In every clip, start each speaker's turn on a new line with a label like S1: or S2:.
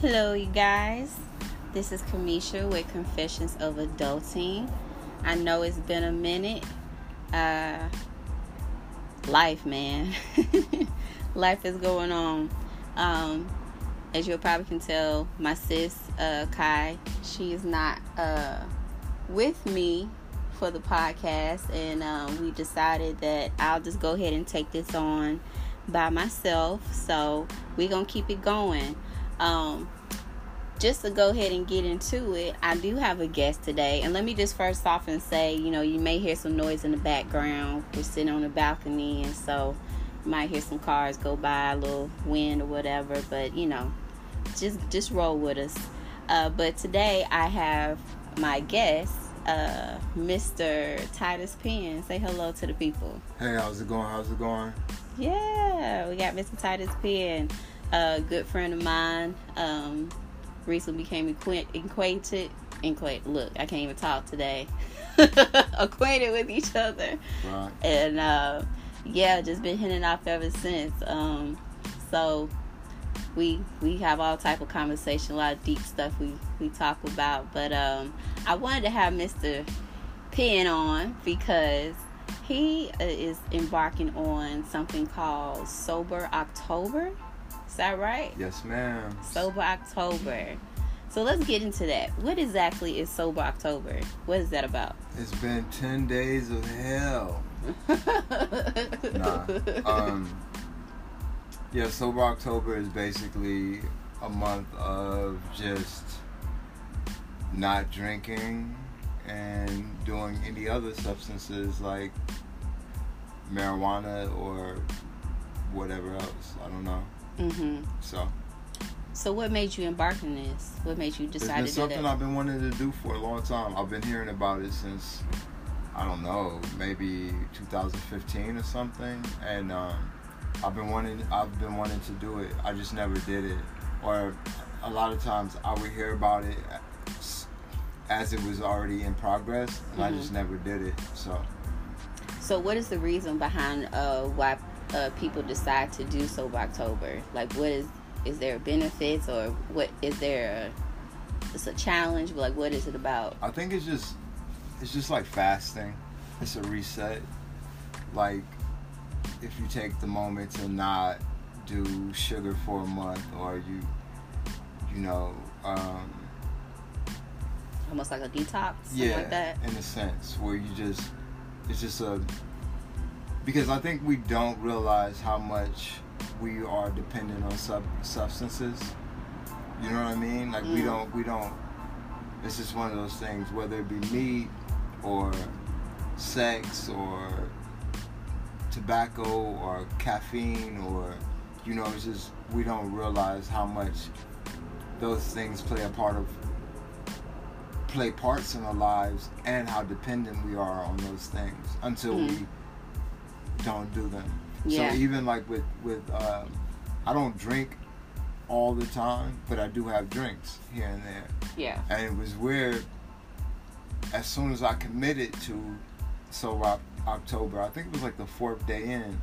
S1: Hello, you guys. This is Kamisha with Confessions of Adulting. I know it's been a minute. Uh, life, man. life is going on. Um, as you probably can tell, my sis, uh, Kai, she is not uh, with me for the podcast, and um, we decided that I'll just go ahead and take this on by myself. So we're gonna keep it going. Um, just to go ahead and get into it, I do have a guest today. And let me just first off and say, you know, you may hear some noise in the background. We're sitting on the balcony, and so you might hear some cars go by, a little wind or whatever. But you know, just just roll with us. Uh, but today I have my guest, uh, Mr. Tytus Penn. Say hello to the people.
S2: Hey, how's it going? How's it going?
S1: Yeah, we got Mr. Tytus Penn, a good friend of mine. Um, recently became acquainted, acquainted, look, I can't even talk today. acquainted with each other.
S2: Right.
S1: And uh, yeah, just been hitting off ever since. Um, so we we have all type of conversation, a lot of deep stuff we we talk about. But um, I wanted to have Mr. Penn on because he uh, is embarking on something called Sober October. Is that right?
S2: Yes, ma'am.
S1: Sober October. So let's get into that. What exactly is Sober October? What is that about?
S2: It's been 10 days of hell. nah. Um, yeah, Sober October is basically a month of just not drinking and doing any other substances like marijuana or whatever else. I don't know.
S1: Mm-hmm.
S2: So.
S1: So what made you embark on this? What made you decide
S2: it's
S1: to
S2: been
S1: do
S2: something
S1: that?
S2: I've been wanting to do for a long time. I've been hearing about it since I don't know, maybe 2015 or something, and um, I've been wanting I've been wanting to do it. I just never did it, or a lot of times I would hear about it as it was already in progress, and
S1: Mm-hmm.
S2: I just never did it. So.
S1: So what is the reason behind uh, why uh, people decide to do Sober October? Like, what is is there benefits or what is there? A, it's a challenge, but like, what is it about?
S2: I think it's just it's just like fasting. It's a reset. Like if you take the moment to not do sugar for a month or you you know, um
S1: Almost like a detox,
S2: yeah,
S1: like that.
S2: in a sense where you just it's just a because I think we don't realize how much we are dependent on sub substances. You know what I mean? Like we
S1: Mm.
S2: don't we don't it's just one of those things, whether it be meat or sex or tobacco or caffeine or you know, it's just we don't realize how much those things play a part of play parts in our lives and how dependent we are on those things until
S1: Mm.
S2: we don't do them.
S1: Yeah.
S2: So even like with with um, I don't drink all the time, but I do have drinks here and there.
S1: Yeah.
S2: And it was weird. As soon as I committed to Sober October, I think it was like the fourth day in,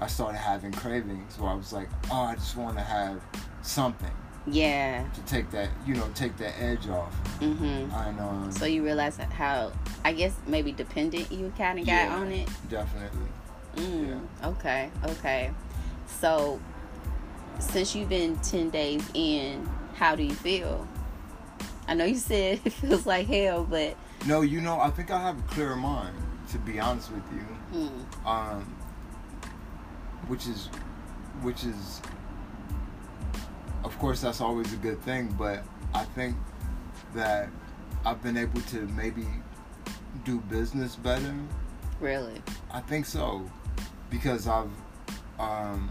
S2: I started having cravings where I was like, oh, I just want to have something
S1: Yeah.
S2: to take that, you know, take that edge off.
S1: Mm-hmm.
S2: And um,
S1: So you realize how I guess maybe dependent you kind of got
S2: Yeah.
S1: on it.
S2: definitely.
S1: Mm, Okay, okay. So, since you've been 10 days in, how do you feel? I know you said it feels like hell, but.
S2: No, you know, I think I have a clearer mind, to be honest with you.
S1: Mm,
S2: Um, which is, which is, of course, that's always a good thing. But I think that I've been able to maybe do business better.
S1: really?
S2: I think so, because I've, um,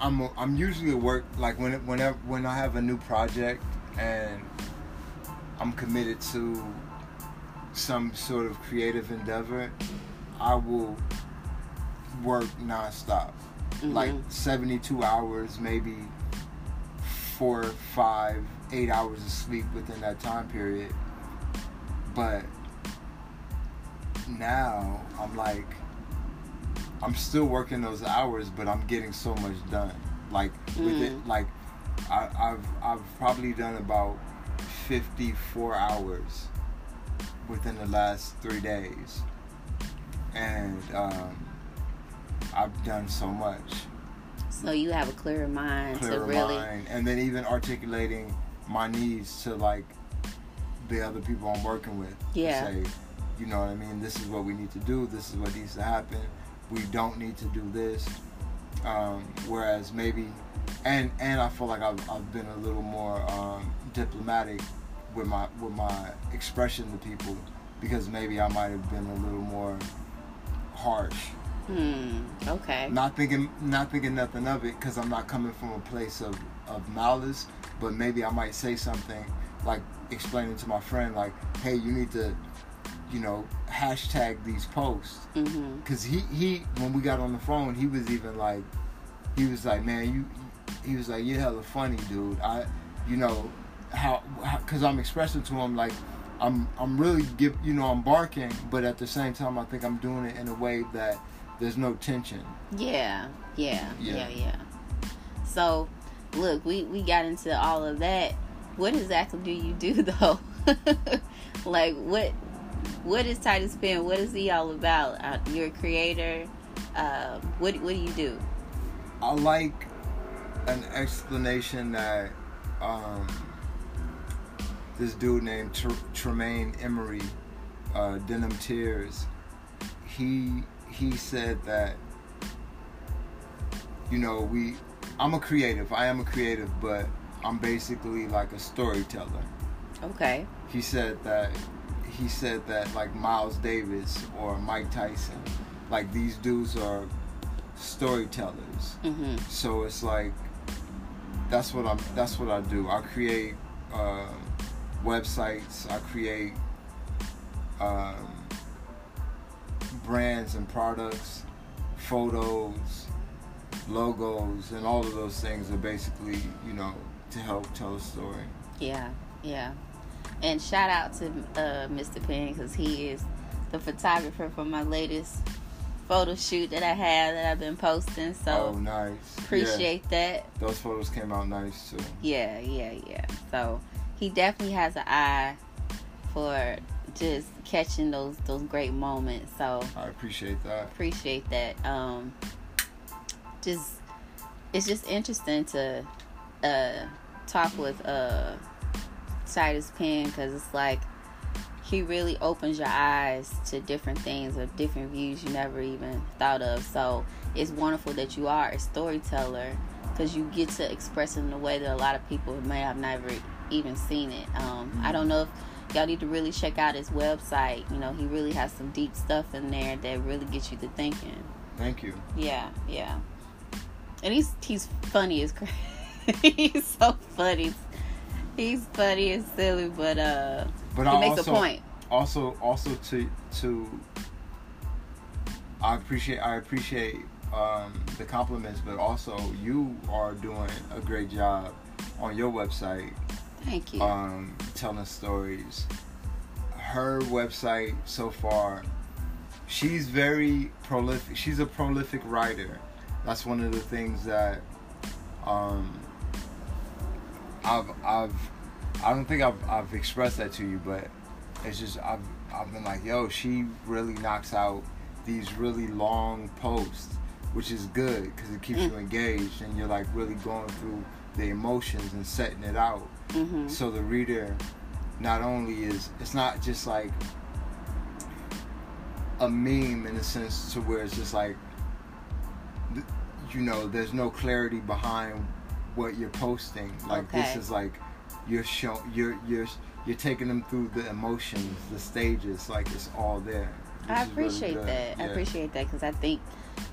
S2: I'm I'm usually at work like when it, whenever when I have a new project and I'm committed to some sort of creative endeavor, I will work nonstop, like
S1: Mhm.
S2: 72 hours, maybe four, five, eight hours of sleep within that time period. But now I'm like, I'm still working those hours, but I'm getting so much done. Like with
S1: Mm.
S2: it, like I, I've I've probably done about 54 hours within the last three days, and um, I've done so much.
S1: So you have a clearer mind
S2: Clearer
S1: to really.
S2: mind, and then even articulating my needs to like the other people I'm working with.
S1: Yeah.
S2: Say, you know what I mean? This is what we need to do. This is what needs to happen. We don't need to do this. Um, whereas maybe, and and I feel like I've, I've been a little more um, diplomatic with my with my expression to people because maybe I might have been a little more harsh.
S1: Hmm. Okay.
S2: Not thinking not thinking nothing of it because I'm not coming from a place of of malice, but maybe I might say something like explaining to my friend like, hey, you need to, you know, hashtag these posts
S1: Mm-hmm.
S2: because he he when we got on the phone he was even like he was like man you he was like you're hella funny dude i you know how because i'm expressing to him like i'm i'm really give you know i'm barking but at the same time i think i'm doing it in a way that there's no tension
S1: Yeah, yeah,
S2: Yeah.
S1: yeah, yeah. So, look, we we got into all of that. What exactly do you do though? like what what is Tytus Penn? What is he all about? Uh, you're a creator. Um, what what do you do?
S2: i like an explanation that um this dude named Tr- Tremaine Emory, uh, Denim Tears, he he said that you know we I'm a creative. I am a creative, but I'm basically like a storyteller.
S1: Okay.
S2: He said that he said that like Miles Davis or Mike Tyson, like these dudes are storytellers.
S1: Mm-hmm.
S2: So it's like that's what I'm. That's what I do. I create uh, websites. I create um, brands and products, photos, logos, and all of those things are basically, you know, to help tell a story.
S1: Yeah, yeah. And shout out to uh, Mr. Penn because he is the photographer for my latest photo shoot that I have that I've been posting. So
S2: oh, nice.
S1: appreciate that.
S2: Those photos came out nice too.
S1: Yeah, yeah, yeah. So he definitely has an eye for just catching those those great moments. So
S2: I appreciate that.
S1: appreciate that. Um, just it's just interesting to uh, talk with uh, Tytus Penn because it's like he really opens your eyes to different things or different views you never even thought of. So it's wonderful that you are a storyteller because you get to express it in a way that a lot of people may have never even seen it. Um, I don't know if y'all need to really check out his website. You know, he really has some deep stuff in there that really gets you to thinking.
S2: Thank you.
S1: Yeah, yeah. And he's he's funny as crazy. he's so funny. He's funny and silly, but uh,
S2: But
S1: he
S2: I
S1: makes
S2: also,
S1: a point.
S2: also also to to I appreciate I appreciate um, the compliments, but also you are doing a great job on your website
S1: Thank you.
S2: um, telling stories. Her website so far, she's very prolific. She's a prolific writer. That's one of the things that um, I've I've I don't think I've I've expressed that to you, but it's just I've I've been like, yo, she really knocks out these really long posts, which is good because it keeps you engaged and you're like really going through the emotions and setting it out.
S1: hmm
S2: So the reader not only is it's not just like a meme in a sense to where it's just like you know there's no clarity behind what you're posting like this is like you're show you're you're you're taking them through the emotions the stages like it's all there
S1: I
S2: which is really
S1: appreciate
S2: good.
S1: that. I appreciate that because I think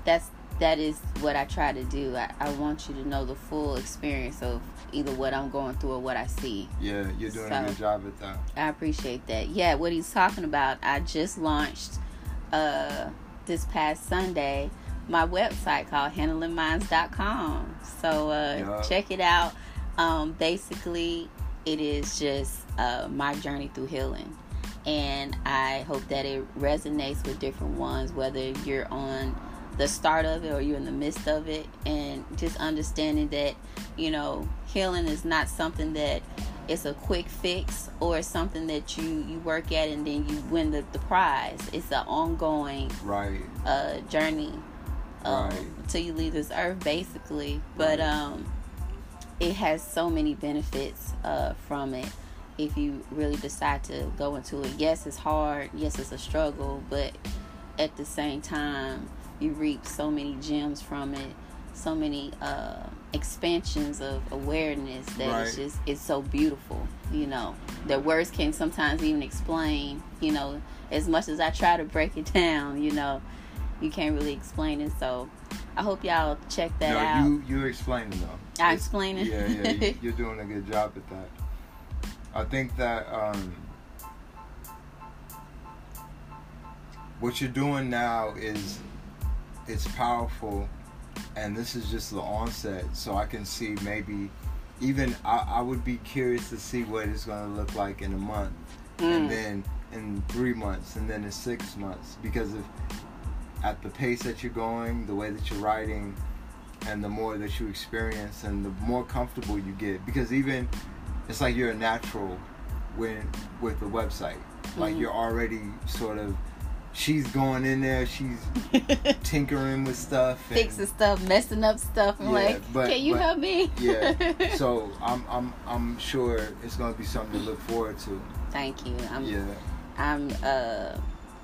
S1: that's that is what I try to do. I, I want you to know the full experience of either what I'm going through or what I see.
S2: yeah you're doing
S1: So-
S2: a good job at that
S1: I appreciate that. Yeah, what he's talking about, I just launched uh this past Sunday my website called handlingmines.com. So uh
S2: Yeah.
S1: check it out. Um basically it is just uh my journey through healing. And I hope that it resonates with different ones, whether you're on the start of it or you're in the midst of it and just understanding that you know healing is not something that it's a quick fix or something that you you work at and then you win the, the prize it's an ongoing
S2: right
S1: uh journey um,
S2: Right.
S1: until you leave this earth basically. But
S2: Right.
S1: um it has so many benefits uh from it. If you really decide to go into it yes it's hard yes it's a struggle but at the same time you reap so many gems from it so many uh expansions of awareness that it's just it's so beautiful you know. That words can sometimes even explain you know as much as i try to break it down you know you can't really explain it so i hope y'all check that
S2: no,
S1: out
S2: you you explaining though.
S1: I
S2: It's-
S1: explain it.
S2: Yeah, yeah, you, you're doing a good job at that. I think that um, what you're doing now is it's powerful, and this is just the onset. So I can see maybe even I, I would be curious to see what it's going to look like in a month,
S1: Mm.
S2: and then in three months, and then in six months. Because if at the pace that you're going, the way that you're writing, and the more that you experience, and the more comfortable you get, because even it's like you're a natural when with the website. Like
S1: Mhm.
S2: you're already sort of. She's going in there. She's tinkering with stuff. and-
S1: fixing stuff, messing up stuff. I'm
S2: Yeah,
S1: like,
S2: but-
S1: can you
S2: but-
S1: help me?
S2: Yeah. So I'm I'm I'm sure it's gonna be something to look forward to.
S1: Thank you. I'm
S2: Yeah.
S1: I'm uh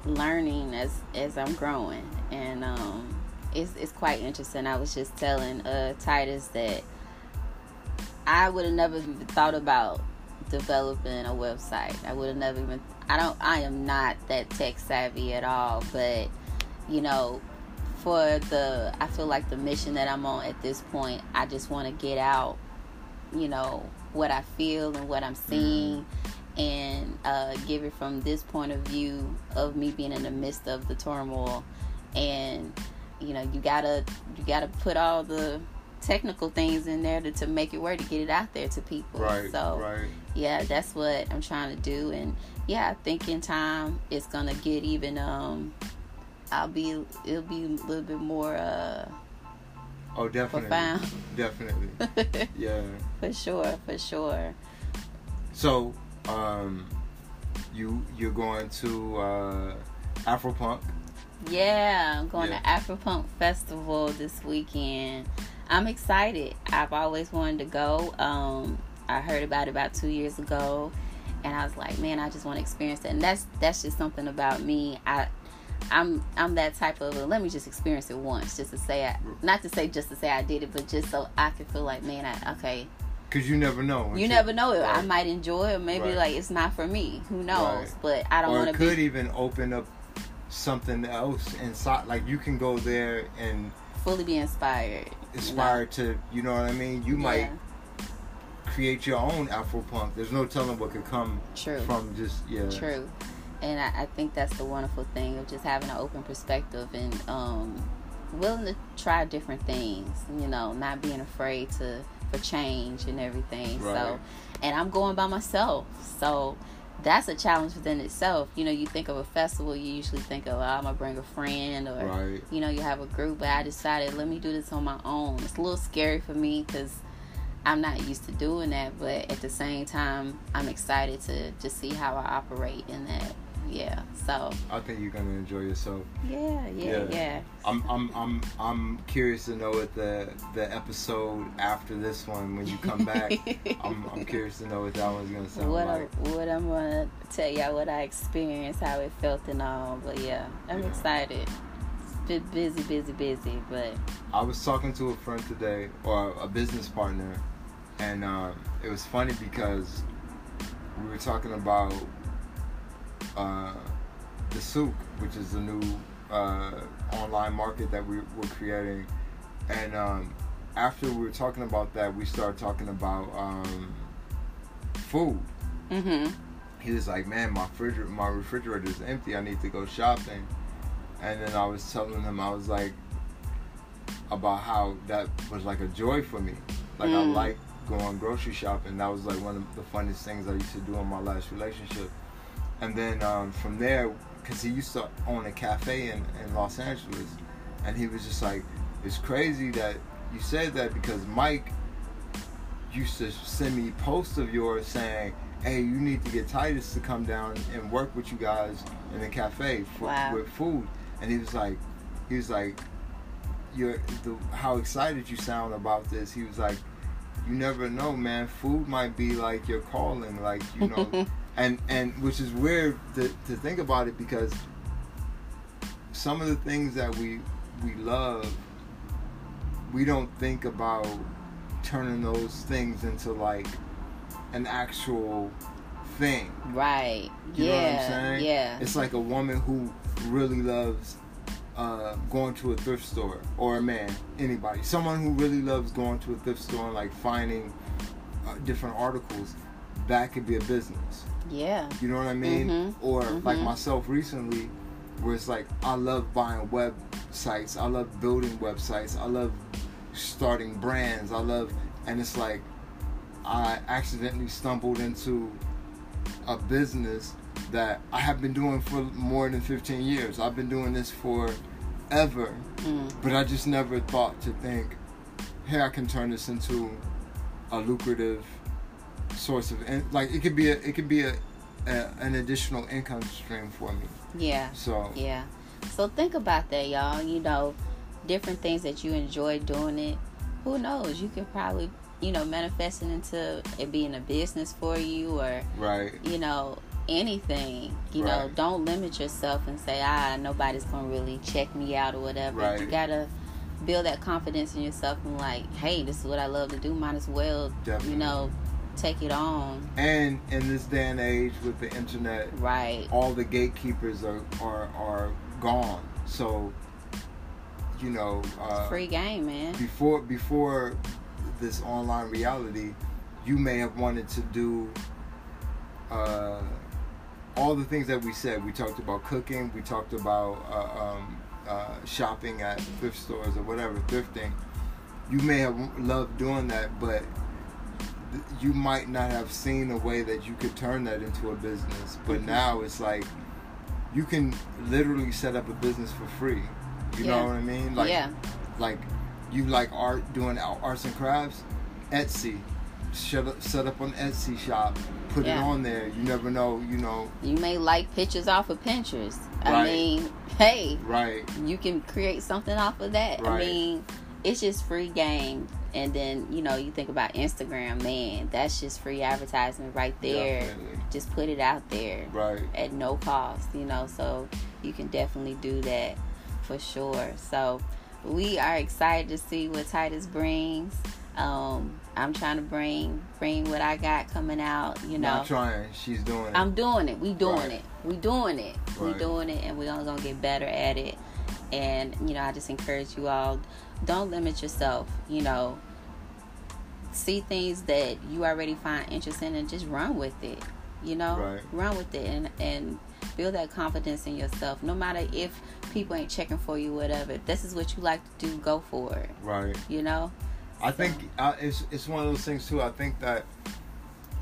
S1: learning as as I'm growing, and um, it's it's quite interesting. I was just telling uh Tytus that I would have never even thought about developing a website. I would have never even. I don't. I am not that tech savvy at all, but you know. For the, I feel like the mission that I'm on at this point, I just want to get out, you know, what I feel and what I'm seeing, and uh, give it from this point of view of me being in the midst of the turmoil and you know you gotta you gotta put all the technical things in there to, to make it work to get it out there to people
S2: Right.
S1: so
S2: Right.
S1: yeah that's what i'm trying to do and yeah i think in time it's gonna get even um i'll be it'll be a little bit more uh
S2: Oh, definitely.
S1: profound
S2: Definitely. Yeah.
S1: for sure for sure
S2: So, um, you you're going to uh, Afropunk.
S1: Yeah, I'm going
S2: Yeah.
S1: to Afropunk Festival this weekend. I'm excited. I've always wanted to go. Um, I heard about it about two years ago, and I was like, man, I just want to experience it. And that's that's just something about me. I I'm I'm that type of let me just experience it once, just to say I, not to say just to say I did it, but just so I can feel like, man, I, okay,
S2: Cause you never know.
S1: you never know it. I might enjoy it, maybe
S2: Right.
S1: like it's not for me. Who knows?
S2: Right.
S1: But I don't want to
S2: could
S1: be
S2: even open up something else inside. Like you can go there and
S1: fully be inspired. you know?
S2: inspired to, you know what I mean? You might
S1: Yeah.
S2: create your own Afro Afropunk. There's no telling what could come
S1: True.
S2: from just yeah.
S1: True. And I, I think that's the wonderful thing of just having an open perspective and um, willing to try different things. You know, not being afraid to for change and everything.
S2: Right.
S1: So, and I'm going by myself. So that's a challenge within itself. You know, you think of a festival, you usually think of oh, I'm gonna bring a friend or
S2: Right.
S1: you know you have a group. But I decided let me do this on my own. It's a little scary for me because. I'm not used to doing that, but at the same time, I'm excited to just see how I operate in that. Yeah. So
S2: I think you're gonna enjoy yourself.
S1: yeah, yeah,
S2: Yeah.
S1: yeah.
S2: I'm I'm I'm I'm curious to know what the the episode after this one when you come back. I'm I'm curious to know what that one's gonna sound
S1: what
S2: like.
S1: I, what I'm gonna tell y'all what I experienced, how it felt, and all. But yeah, I'm
S2: Yeah.
S1: excited. Been busy, busy, busy, but
S2: I was talking to a friend today, or a business partner, and um, it was funny because we were talking about uh, the souk, which is the new uh, online market that we, we're creating. And um, after we were talking about that, we started talking about um, food.
S1: mm-hmm.
S2: He was like, "Man, my refrigerator, my refrigerator is empty. I need to go shopping." And then I was telling him, I was like, about how that was like a joy for me. Like I
S1: Mm.
S2: like going grocery shopping. That was like one of the funniest things I used to do in my last relationship. And then um, from there, because he used to own a cafe in, in Los Angeles, and he was just like, "It's crazy that you said that because Mike used to send me posts of yours saying." Hey, you need to get Tytus to come down and work with you guys in the cafe for,
S1: Wow.
S2: with food. And he was like, he was like, you're the, how excited you sound about this. He was like, you never know, man. Food might be like your calling, like you know, and and which is weird to, to think about it because some of the things that we we love, we don't think about turning those things into like an actual thing.
S1: Right.
S2: You
S1: yeah.
S2: know what I'm saying?
S1: Yeah.
S2: It's like a woman who really loves uh, going to a thrift store, or a man, anybody, someone who really loves going to a thrift store and like finding uh, different articles. That could be a business.
S1: Yeah.
S2: You know what I mean?
S1: Mhm.
S2: Or like
S1: Mhm.
S2: myself recently, where it's like I love buying websites, I love building websites, I love starting brands, I love, and it's like I accidentally stumbled into a business that I have been doing for more than 15 years. I've been doing this for ever,
S1: Mm.
S2: but I just never thought to think, hey, I can turn this into a lucrative source of in- like it could be a it could be a, a an additional income stream for me.
S1: Yeah.
S2: So
S1: Yeah. So think about that, y'all. You know, different things that you enjoy doing it. Who knows? You could probably, you know, manifest it into it being a business for you or,
S2: right,
S1: you know, anything. You know, don't limit yourself and say, ah, nobody's going to really check me out or whatever.
S2: Right.
S1: You got to build that confidence in yourself and, like, hey, this is what I love to do. Might as well,
S2: Definitely.
S1: you know, take it on.
S2: and in this day and age with the internet,
S1: Right.
S2: all the gatekeepers are are are gone. So you know, uh,
S1: Free game, man.
S2: before before this online reality, you may have wanted to do uh, all the things that we said. We talked about cooking. We talked about uh, um, uh, shopping at thrift stores or whatever, thrifting. You may have loved doing that, but you might not have seen a way that you could turn that into a business. But
S1: Mhm.
S2: now it's like you can literally set up a business for free. You
S1: Yeah.
S2: know what I mean? Like
S1: yeah.
S2: like you like art doing arts and crafts etsy set up, set up an etsy shop put it on there you never know you know
S1: You may like pictures off of Pinterest. I
S2: Right.
S1: mean, hey,
S2: right
S1: you can create something off of that. I mean, it's just free game. And then, you know, you think about Instagram, man, that's just free advertisement right there.
S2: Definitely.
S1: Just put it out there
S2: right
S1: at no cost, you know, so you can definitely do that for sure. So we are excited to see what Tytus brings. Um, I'm trying to bring bring what I got coming out, you know.
S2: not trying she's doing it
S1: I'm doing it. We doing
S2: Right.
S1: it. We doing it. We doing it, and we're only gonna get better at it. And you know, I just encourage you all: don't limit yourself. You know, see things that you already find interesting, and just run with it. You know,
S2: Right.
S1: run with it, and and build that confidence in yourself. No matter if people ain't checking for you, whatever. If this is what you like to do, go for it.
S2: right
S1: You know.
S2: i
S1: So-
S2: think uh, it's, it's one of those things too i think that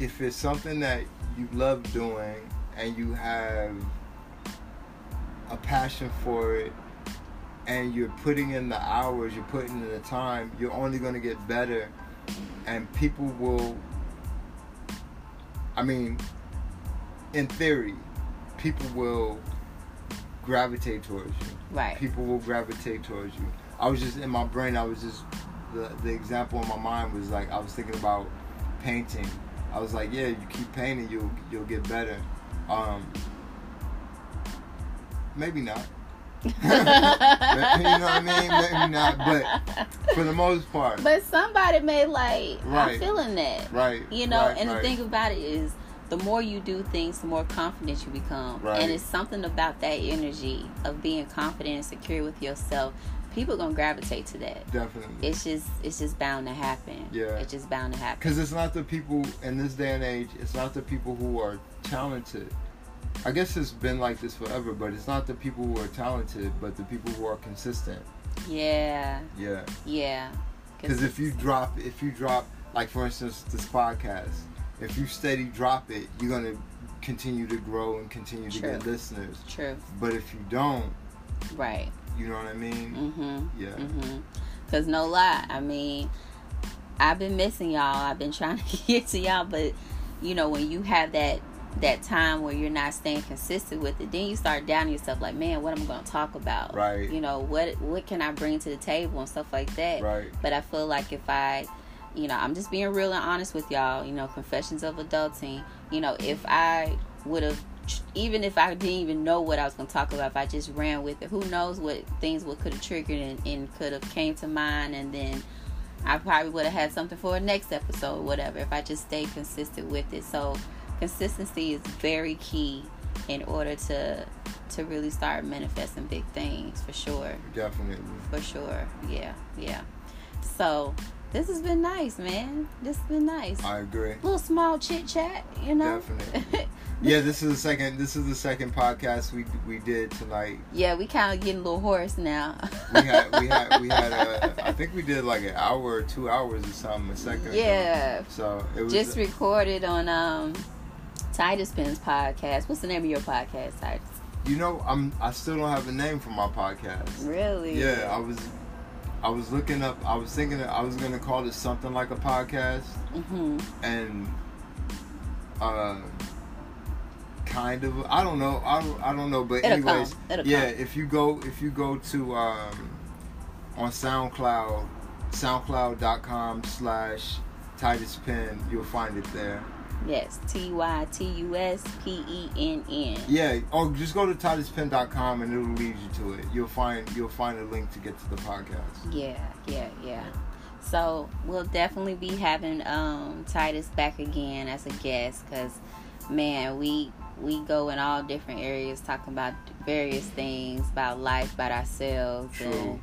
S2: if it's something that you love doing and you have a passion for it and you're putting in the hours, you're putting in the time, you're only going to get better. And people will, I mean, in theory, people will gravitate towards you.
S1: Right.
S2: People will gravitate towards you. I was just in my brain, I was just, the, the example in my mind was like, I was thinking about painting. I was like, yeah, you keep painting, you'll, you'll get better. Um, maybe not. You know what I mean? Maybe not, but for the most part,
S1: But somebody may like, I'm feeling that.
S2: right?
S1: You know,
S2: right,
S1: and
S2: right.
S1: the thing about it is, the more you do things, the more confident you become.
S2: Right.
S1: And it's something about that energy of being confident and secure with yourself. People gonna gravitate to that.
S2: definitely.
S1: It's just, it's just bound to happen.
S2: Yeah.
S1: It's just bound to happen.
S2: Because it's not the people in this day and age. It's not the people who are talented. I guess it's been like this forever, but it's not the people who are talented, but the people who are consistent.
S1: Yeah.
S2: Yeah.
S1: Yeah.
S2: Because if you drop, if you drop, like for instance, this podcast, if you steady drop it, you're gonna continue to grow and continue to get listeners.
S1: True.
S2: But if you don't,
S1: Right.
S2: You know what I mean?
S1: Mm-hmm.
S2: Yeah.
S1: Mm-hmm. Cause no lie, I mean, I've been missing y'all. I've been trying to get to y'all, but you know when you have that that time where you're not staying consistent with it, then you start doubting yourself. Like, man, what am I going to talk about?
S2: Right.
S1: You know what what can I bring to the table and stuff like that.
S2: Right.
S1: But I feel like if I you know, I'm just being real and honest with y'all. You know, confessions of adulting. You know, if I would have, even if I didn't even know what I was going to talk about, if I just ran with it, who knows what things would could have triggered and, and could have came to mind, and then I probably would have had something for a next episode, whatever. If I just stayed consistent with it, so consistency is very key in order to to really start manifesting big things for sure.
S2: Definitely.
S1: For sure. Yeah. Yeah. So this has been nice, man. This has been nice.
S2: I agree.
S1: little small chit chat, you know.
S2: Definitely. yeah, this is the second. This is the second podcast we we did tonight.
S1: yeah, we kind of getting a little hoarse now.
S2: We had we had we had a. I think we did like an hour or two hours or something. A second. ago.
S1: yeah,
S2: So it was
S1: just recorded on um Tytus Penn's podcast. What's the name of your podcast, Tytus?
S2: You know, I'm. I still don't have a name for my podcast.
S1: Really?
S2: Yeah, I was. I was looking up. I was thinking that I was gonna call it something like a podcast,
S1: Mhm.
S2: and uh, kind of. I don't know. I don't. I don't know. But
S1: It'll
S2: anyways,
S1: come. It'll
S2: yeah.
S1: come.
S2: If you go, if you go to um, on SoundCloud, SoundCloud.com slash Tytus Penn, you'll find it there.
S1: Yes. T Y T U S P E N N.
S2: Yeah. Oh, just go to TytusPenn.com and it'll lead you to it. You'll find you'll find a link to get to the podcast.
S1: Yeah, yeah, yeah. So we'll definitely be having um, Tytus back again as a guest because, man, we we go in all different areas talking about various things about life, about ourselves,
S2: True.
S1: and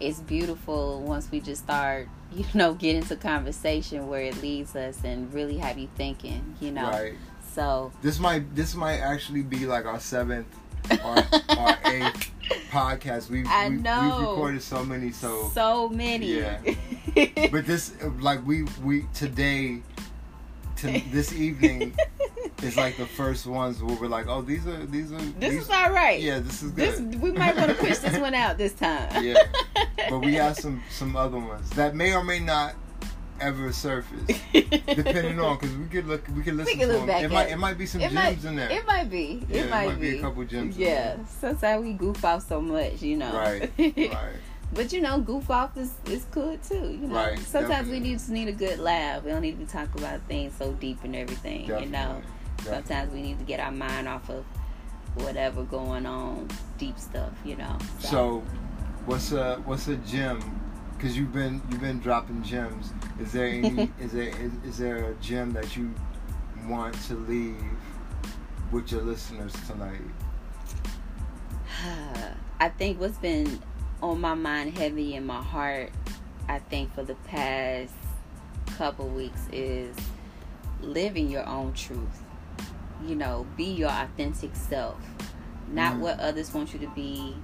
S1: it's beautiful once we just start, you know, get into conversation where it leads us and really have you thinking, you know.
S2: Right.
S1: So
S2: This might this might actually be like our seventh or, or eighth podcast. We've,
S1: I
S2: we,
S1: know.
S2: we've recorded so many. So,
S1: so many.
S2: Yeah. but this like we we today to this evening is like the first ones where we're like, oh, these are these are
S1: this
S2: these,
S1: is all right.
S2: yeah, this is
S1: This
S2: good.
S1: we might want to push this one out this time.
S2: Yeah. but we have some some other ones that may or may not ever surface. depending on because we could look we could listen
S1: can
S2: to
S1: look
S2: them. It might
S1: it.
S2: it might be some
S1: It
S2: gems
S1: might,
S2: in there.
S1: It might be.
S2: Yeah,
S1: it might be.
S2: a couple gems.
S1: Yeah. Sometimes we goof off so much, you know.
S2: Right. Right.
S1: but you know, goof off is, is good too. You know.
S2: Right,
S1: Sometimes we
S2: definitely.
S1: need just need a good laugh. We don't need to be talking about things so deep and everything.
S2: Definitely.
S1: You know. Sometimes we need to get our mind off of whatever going on, deep stuff. You know.
S2: So, what's a what's a gem? Because you've been you've been dropping gems. Is there any is there is, is there a gem that you want to leave with your listeners tonight?
S1: I think what's been on my mind heavy in my heart, I think for the past couple weeks is living your own truth. You know, be your authentic self. Not
S2: Mm.
S1: what others want you to be,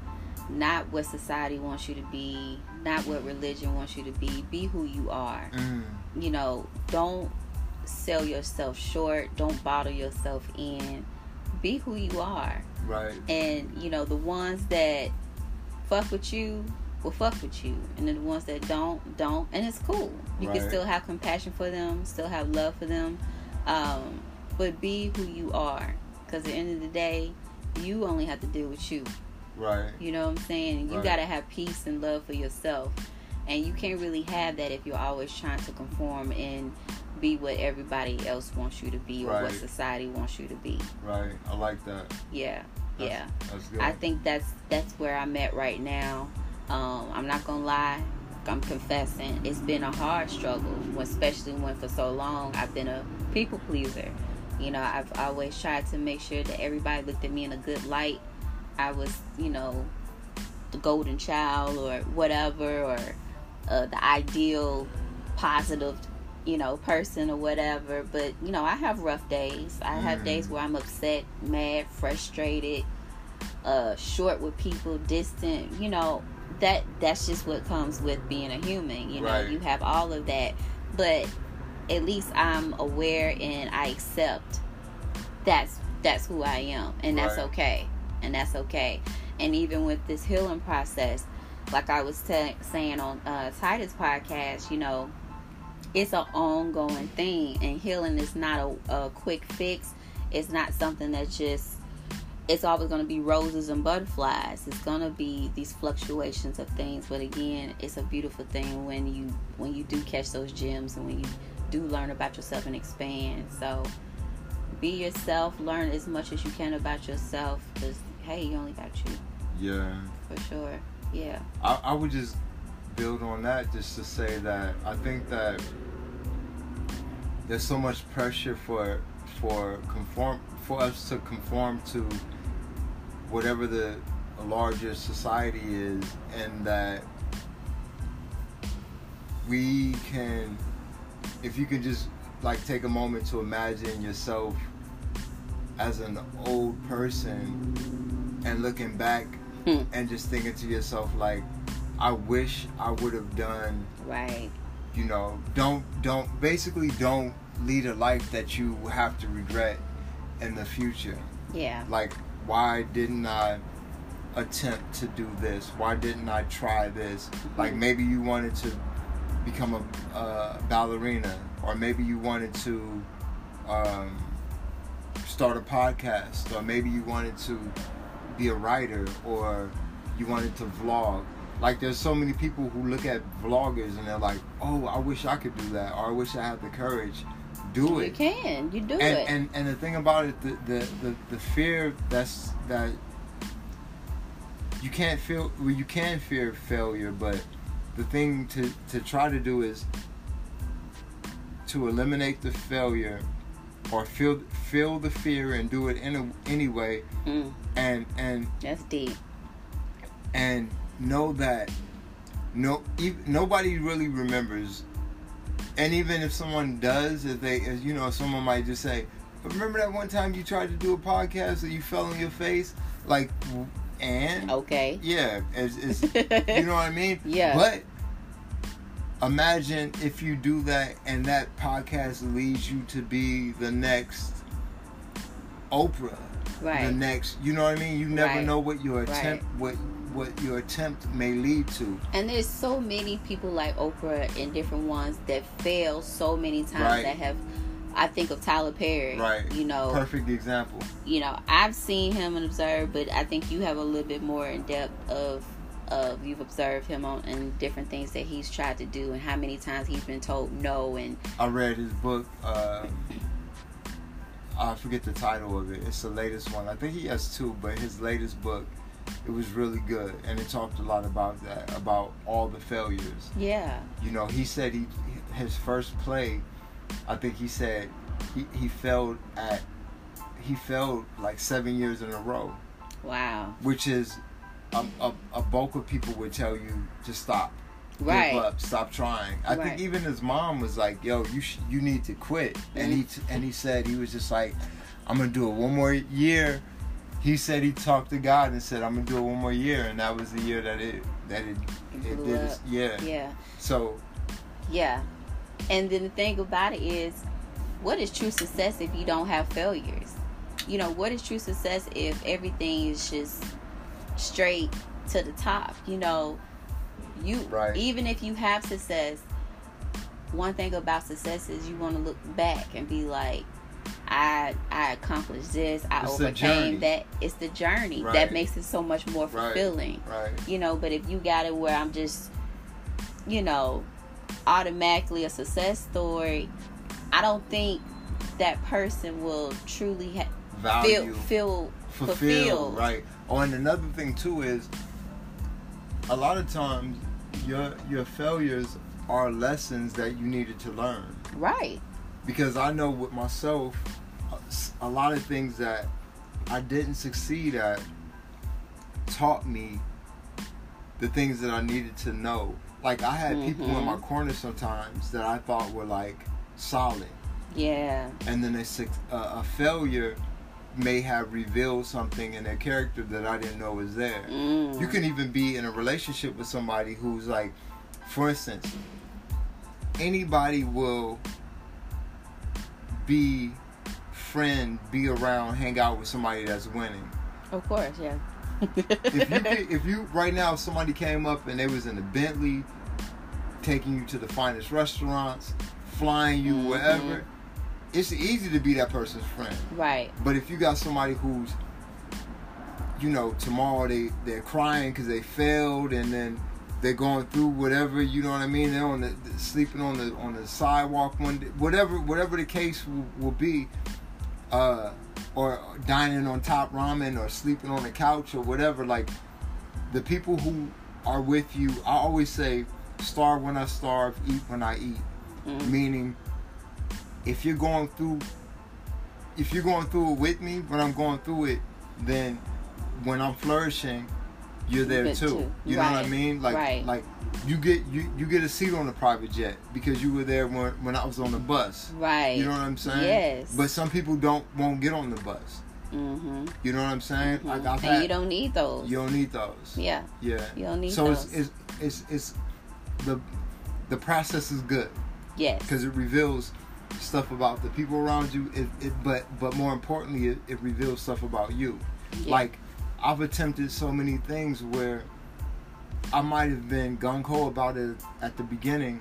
S1: not what society wants you to be, not what religion wants you to be. Be who you are.
S2: Mm.
S1: You know, don't sell yourself short, don't bottle yourself in. Be who you are
S2: Right.
S1: and you know the ones that fuck with you will fuck with you and then the ones that don't don't and it's cool you can still have compassion for them still have love for them um, but be who you are because at the end of the day you only have to deal with you
S2: Right.
S1: you know what i'm saying you
S2: Right.
S1: got to have peace and love for yourself and you can't really have that if you're always trying to conform and be what everybody else wants you to be or what society wants you to be
S2: Right. I like that.
S1: yeah
S2: That's,
S1: yeah
S2: That's good.
S1: I think that's that's where I'm at right now. Um, I'm not gonna lie. I'm confessing. It's been a hard struggle, especially when for so long I've been a people pleaser. You know, I've always tried to make sure that everybody looked at me in a good light. I was, you know, the golden child or whatever, or uh, the ideal, positive, you know, person or whatever. But you know, I have rough days. I have
S2: Mm.
S1: days where I'm upset, mad, frustrated, uh, short with people, distant. You know, that that's just what comes with being a human. You know,
S2: Right.
S1: you have all of that, but at least I'm aware and I accept that's that's who I am, and that's
S2: Right.
S1: okay, and that's okay. and even with this healing process, like I was t- saying on uh, Tytus podcast, you know, it's an ongoing thing, and healing is not a, a quick fix. It's not something that just it's always going to be roses and butterflies it's going to be these fluctuations of things but again it's a beautiful thing when you when you do catch those gems and when you do learn about yourself and expand. So be yourself learn as much as you can about yourself because hey you only got you.
S2: Yeah.
S1: For sure yeah.
S2: I, I would just build on that just to say that i think that there's so much pressure for for conform for us to conform to whatever the larger society is, and that we can, if you can just like take a moment to imagine yourself as an old person and looking back
S1: Hmm.
S2: and just thinking to yourself like I wish I would have done
S1: right
S2: you know don't don't basically don't lead a life that you have to regret in the future
S1: yeah
S2: like why didn't I attempt to do this? Why didn't I try this?
S1: Mm-hmm.
S2: Like maybe you wanted to become a, a ballerina, or maybe you wanted to um, start a podcast, or maybe you wanted to be a writer, or you wanted to vlog. Like there's so many people who look at vloggers and they're like, "Oh, I wish I could do that," or "I wish I had the courage." Do it
S1: you can you do
S2: and,
S1: it
S2: and and the thing about it, the, the the the fear that's that you can't feel. Well, you can fear failure, but the thing to to try to do is to eliminate the failure or feel feel the fear and do it in a, anyway.
S1: Mm,
S2: and and
S1: that's deep.
S2: and know that no nobody really remembers. And even if someone does if they if, you know someone might just say remember that one time you tried to do a podcast and you fell on your face? Like and?
S1: Okay.
S2: Yeah it's, it's you know what i mean?
S1: Yeah.
S2: but imagine if you do that and that podcast leads you to be the next oprah the next you know what i mean you never
S1: Right.
S2: know what your
S1: Right.
S2: attempt what what your attempt may lead to
S1: And there's so many people like Oprah and different ones that fail so many times
S2: Right.
S1: that have. I think of Tyler Perry.
S2: Right.
S1: You know.
S2: perfect example
S1: You know, I've seen him and observed, but I think you have a little bit more in depth of. Of you've observed him on and different things that he's tried to do and how many times he's been told no and
S2: i read his book uh i forget the title of it. It's the latest one. I think he has two but his latest book it was really good and it talked a lot about that about all the failures.
S1: Yeah.
S2: You know he said he his first play i think he said he, he failed at he failed like seven years in a row.
S1: Wow.
S2: Which is a, a, a bulk of people would tell you to stop.
S1: Right.
S2: give up. Stop trying. I
S1: Right.
S2: think even his mom was like yo you sh- you need to quit. And he mm-hmm. t- and he said he was just like i'm gonna do it one more year. He said he talked to god and said i'm gonna do it one more year. And that was the year that it that it it
S1: Blew
S2: did its- yeah.
S1: Yeah.
S2: So
S1: Yeah. And then the thing about it is, what is true success if you don't have failures? You know, what is true success if everything is just straight to the top? You know, you
S2: Right.
S1: even if you have success, one thing about success is you want to look back and be like, I I accomplished this, I
S2: It's
S1: overcame that. It's the journey
S2: Right.
S1: that makes it so much more fulfilling
S2: right
S1: you know but if you got it where i'm just you know automatically a success story i don't think that person will truly ha- feel feel
S2: fulfilled,
S1: fulfilled.
S2: right? Oh and another thing too is a lot of times your your failures are lessons that you needed to learn.
S1: Right.
S2: Because I know with myself, a lot of things that I didn't succeed at taught me the things that I needed to know. Like I had people in my mm-hmm. corner sometimes that I thought were like solid,
S1: yeah.
S2: And then a, a failure may have revealed something in their character that I didn't know was there.
S1: mm.
S2: You can even be in a relationship with somebody who's like, for instance, anybody will be friend, be around, hang out with somebody that's winning.
S1: of course yeah
S2: if you if you right now if somebody came up and they was in a Bentley, taking you to the finest restaurants, flying you
S1: Mhm.
S2: wherever, it's easy to be that person's friend.
S1: Right.
S2: But if you got somebody who's, you know, tomorrow they they're crying because they failed, and then they're going through whatever, you know what I mean? They're on the sleeping on the on the sidewalk one day, whatever whatever the case will, will be, uh, or dining on top ramen or sleeping on the couch or whatever. Like the people who are with you, I always say, starve when I starve, eat when I eat
S1: Mm.
S2: meaning if you're going through if you're going through it with me when i'm going through it then when i'm flourishing you're there too.
S1: too.
S2: you know what i mean like
S1: Right.
S2: like you get you you get a seat on the private jet because you were there when when i was on the bus
S1: Right.
S2: you know what i'm saying
S1: Yes.
S2: but some people don't won't get on the bus
S1: Mm-hmm.
S2: you know what i'm saying like i've
S1: And
S2: had
S1: you don't need those.
S2: you don't need those
S1: yeah.
S2: yeah
S1: You don't need
S2: so
S1: those.
S2: it's, it's it's it's the the process is good
S1: yes.
S2: because it reveals stuff about the people around you. It, it but but more importantly, it, it reveals stuff about you.
S1: Yeah.
S2: Like I've attempted so many things where I might have been gung ho about it at the beginning,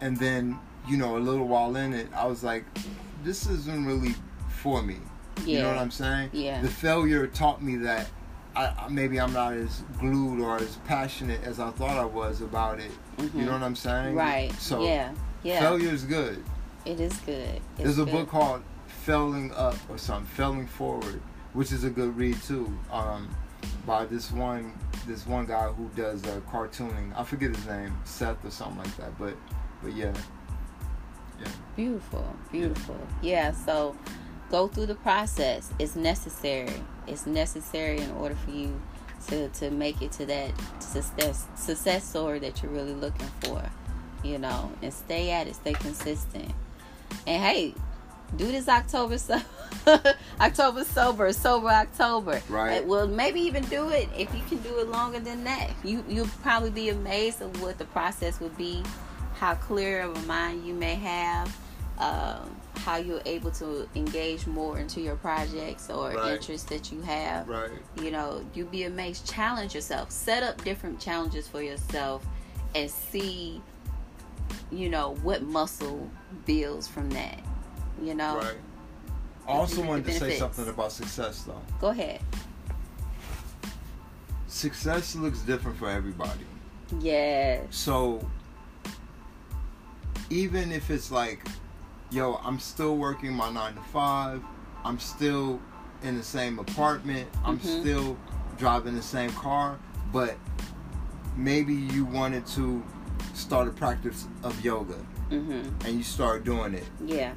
S2: and then you know a little while in it, I was like, this isn't really for me.
S1: yeah.
S2: You know what I'm saying?
S1: Yeah.
S2: The failure taught me that. I, maybe I'm not as glued or as passionate as I thought I was about it.
S1: Mhm.
S2: You know what I'm saying?
S1: Right.
S2: So
S1: yeah. Yeah.
S2: failure is good.
S1: It is good. It's
S2: There's a
S1: good.
S2: book called Failing Up or something, Failing Forward, which is a good read too. Um, by this one this one guy who does uh, cartooning. I forget his name, Seth or something like that. But but yeah, yeah,
S1: Beautiful, beautiful. Yeah, so go through the process. It's necessary. It's necessary in order for you to to make it to that success success story that you're really looking for. You know, and stay at it. Stay consistent. And hey, do this October so October sober, sober October.
S2: Right.
S1: Well, maybe even do it if you can do it longer than that. You you'll probably be amazed of what the process would be, how clear of a mind you may have, um, how you're able to engage more into your projects or
S2: Right.
S1: interests that you have.
S2: right,
S1: You know, you'll be amazed. Challenge yourself. Set up different challenges for yourself, and see, you know, what muscle builds from that. You know.
S2: right. I also
S1: the
S2: wanted to say something about success though.
S1: Go ahead.
S2: Success looks different for everybody.
S1: Yeah.
S2: So even if it's like, yo, I'm still working my nine to five, I'm still in the same apartment, I'm
S1: Mhm.
S2: still driving the same car, but maybe you wanted to start a practice of yoga
S1: Mhm.
S2: and you start doing it.
S1: Yeah.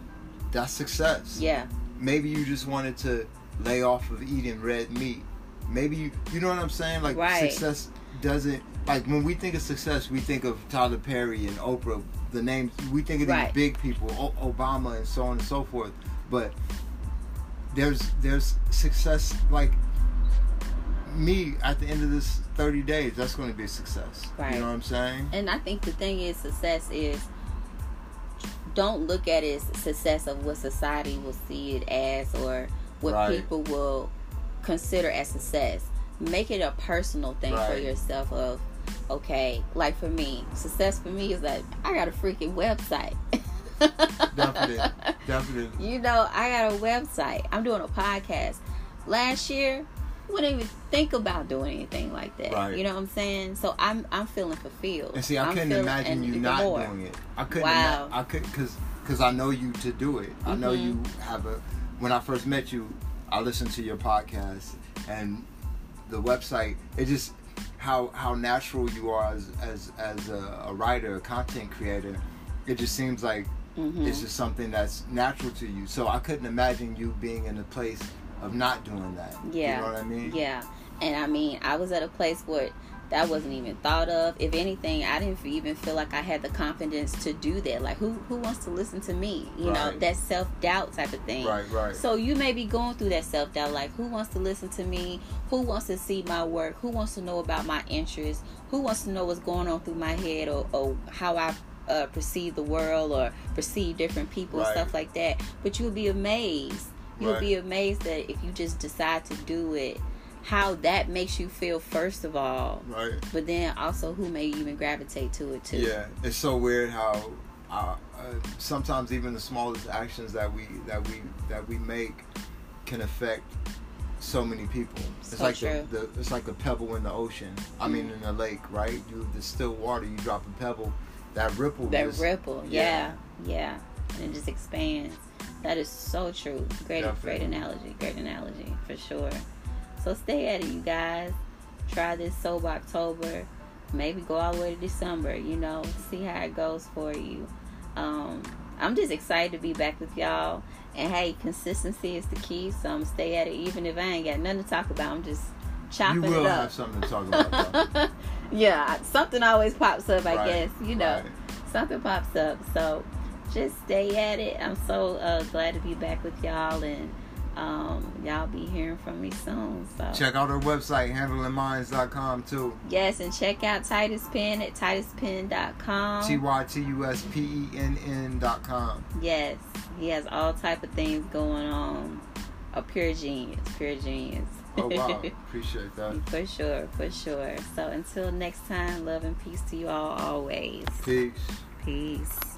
S2: That's success.
S1: Yeah.
S2: Maybe you just wanted to lay off of eating red meat. Maybe you, you know what I'm saying? Like
S1: Right.
S2: success doesn't like when we think of success, we think of Tyler Perry and Oprah. The names we think of
S1: Right.
S2: these big people, o- Obama and so on and so forth. But there's there's success like me at the end of this 30 days. That's going to be a success.
S1: Right.
S2: You know what I'm saying?
S1: And I think the thing is, success is don't look at it as success of what society will see it as or what
S2: Right.
S1: people will consider as success. Make it a personal thing for yourself of okay, like for me, success for me is like I got a freaking website.
S2: Definitely. Definitely.
S1: You know, I got a website. I'm doing a podcast. Last year, wouldn't even think about doing anything like that.
S2: Right.
S1: You know what I'm saying? So I'm I'm feeling fulfilled.
S2: And see, I
S1: I'm
S2: couldn't imagine you not
S1: more.
S2: doing it. I couldn't.
S1: Wow.
S2: Ima- I could because because I know you to do it. I know
S1: Mhm.
S2: you have a. When I first met you, I listened to your podcast and the website. It just how how natural you are as as as a, a writer, a content creator. It just seems like
S1: Mhm.
S2: it's just something that's natural to you. So I couldn't imagine you being in a place of not doing that.
S1: Yeah.
S2: You know what I mean?
S1: Yeah. And I mean, I was at a place where that wasn't even thought of. If anything, I didn't even feel like I had the confidence to do that. Like, who who wants to listen to me? You know, that self doubt type of thing.
S2: Right. Right.
S1: So you may be going through that self doubt. Like, who wants to listen to me? Who wants to see my work? Who wants to know about my interests? Who wants to know what's going on through my head or, or how I uh, perceive the world or perceive different people and
S2: Right.
S1: stuff like that? But you'll be amazed. You'll
S2: Right.
S1: be amazed that if you just decide to do it, how that makes you feel first of all,
S2: right?
S1: but then also who may even gravitate to it too.
S2: Yeah, it's so weird how uh, uh, sometimes even the smallest actions that we that we that we make can affect so many people. It's
S1: So
S2: like
S1: true.
S2: the, the it's like a pebble in the ocean. I mean,
S1: Mm.
S2: in a lake, right? You the still water. You drop a pebble, that ripple.
S1: That ripple, yeah,
S2: Yeah.
S1: yeah, and it just expands. That is so true. Great, great analogy. Great analogy for sure. So stay at it, you guys. Try this sober October. Maybe go all the way to December. You know, see how it goes for you. Um, I'm just excited to be back with y'all. And hey, consistency is the key. So I'm stay at it, even if I ain't got nothing to talk about. I'm just chopping it up.
S2: You will have something to talk about.
S1: Yeah, something always pops up. I
S2: Right,
S1: guess you know
S2: right.
S1: something pops up. So just stay at it. I'm so uh, glad to be back with y'all, and um, y'all be hearing from me soon. So
S2: Check out our website, handlingmines.com too.
S1: yes, and check out Tytus Penn at TytusPenn.com.
S2: T Y T U S P E N N dot com.
S1: Yes, he has all type of things going on. A pure genius, pure genius.
S2: Oh wow, appreciate that.
S1: for sure, for sure. So until next time, love and peace to you all always.
S2: Peace.
S1: Peace.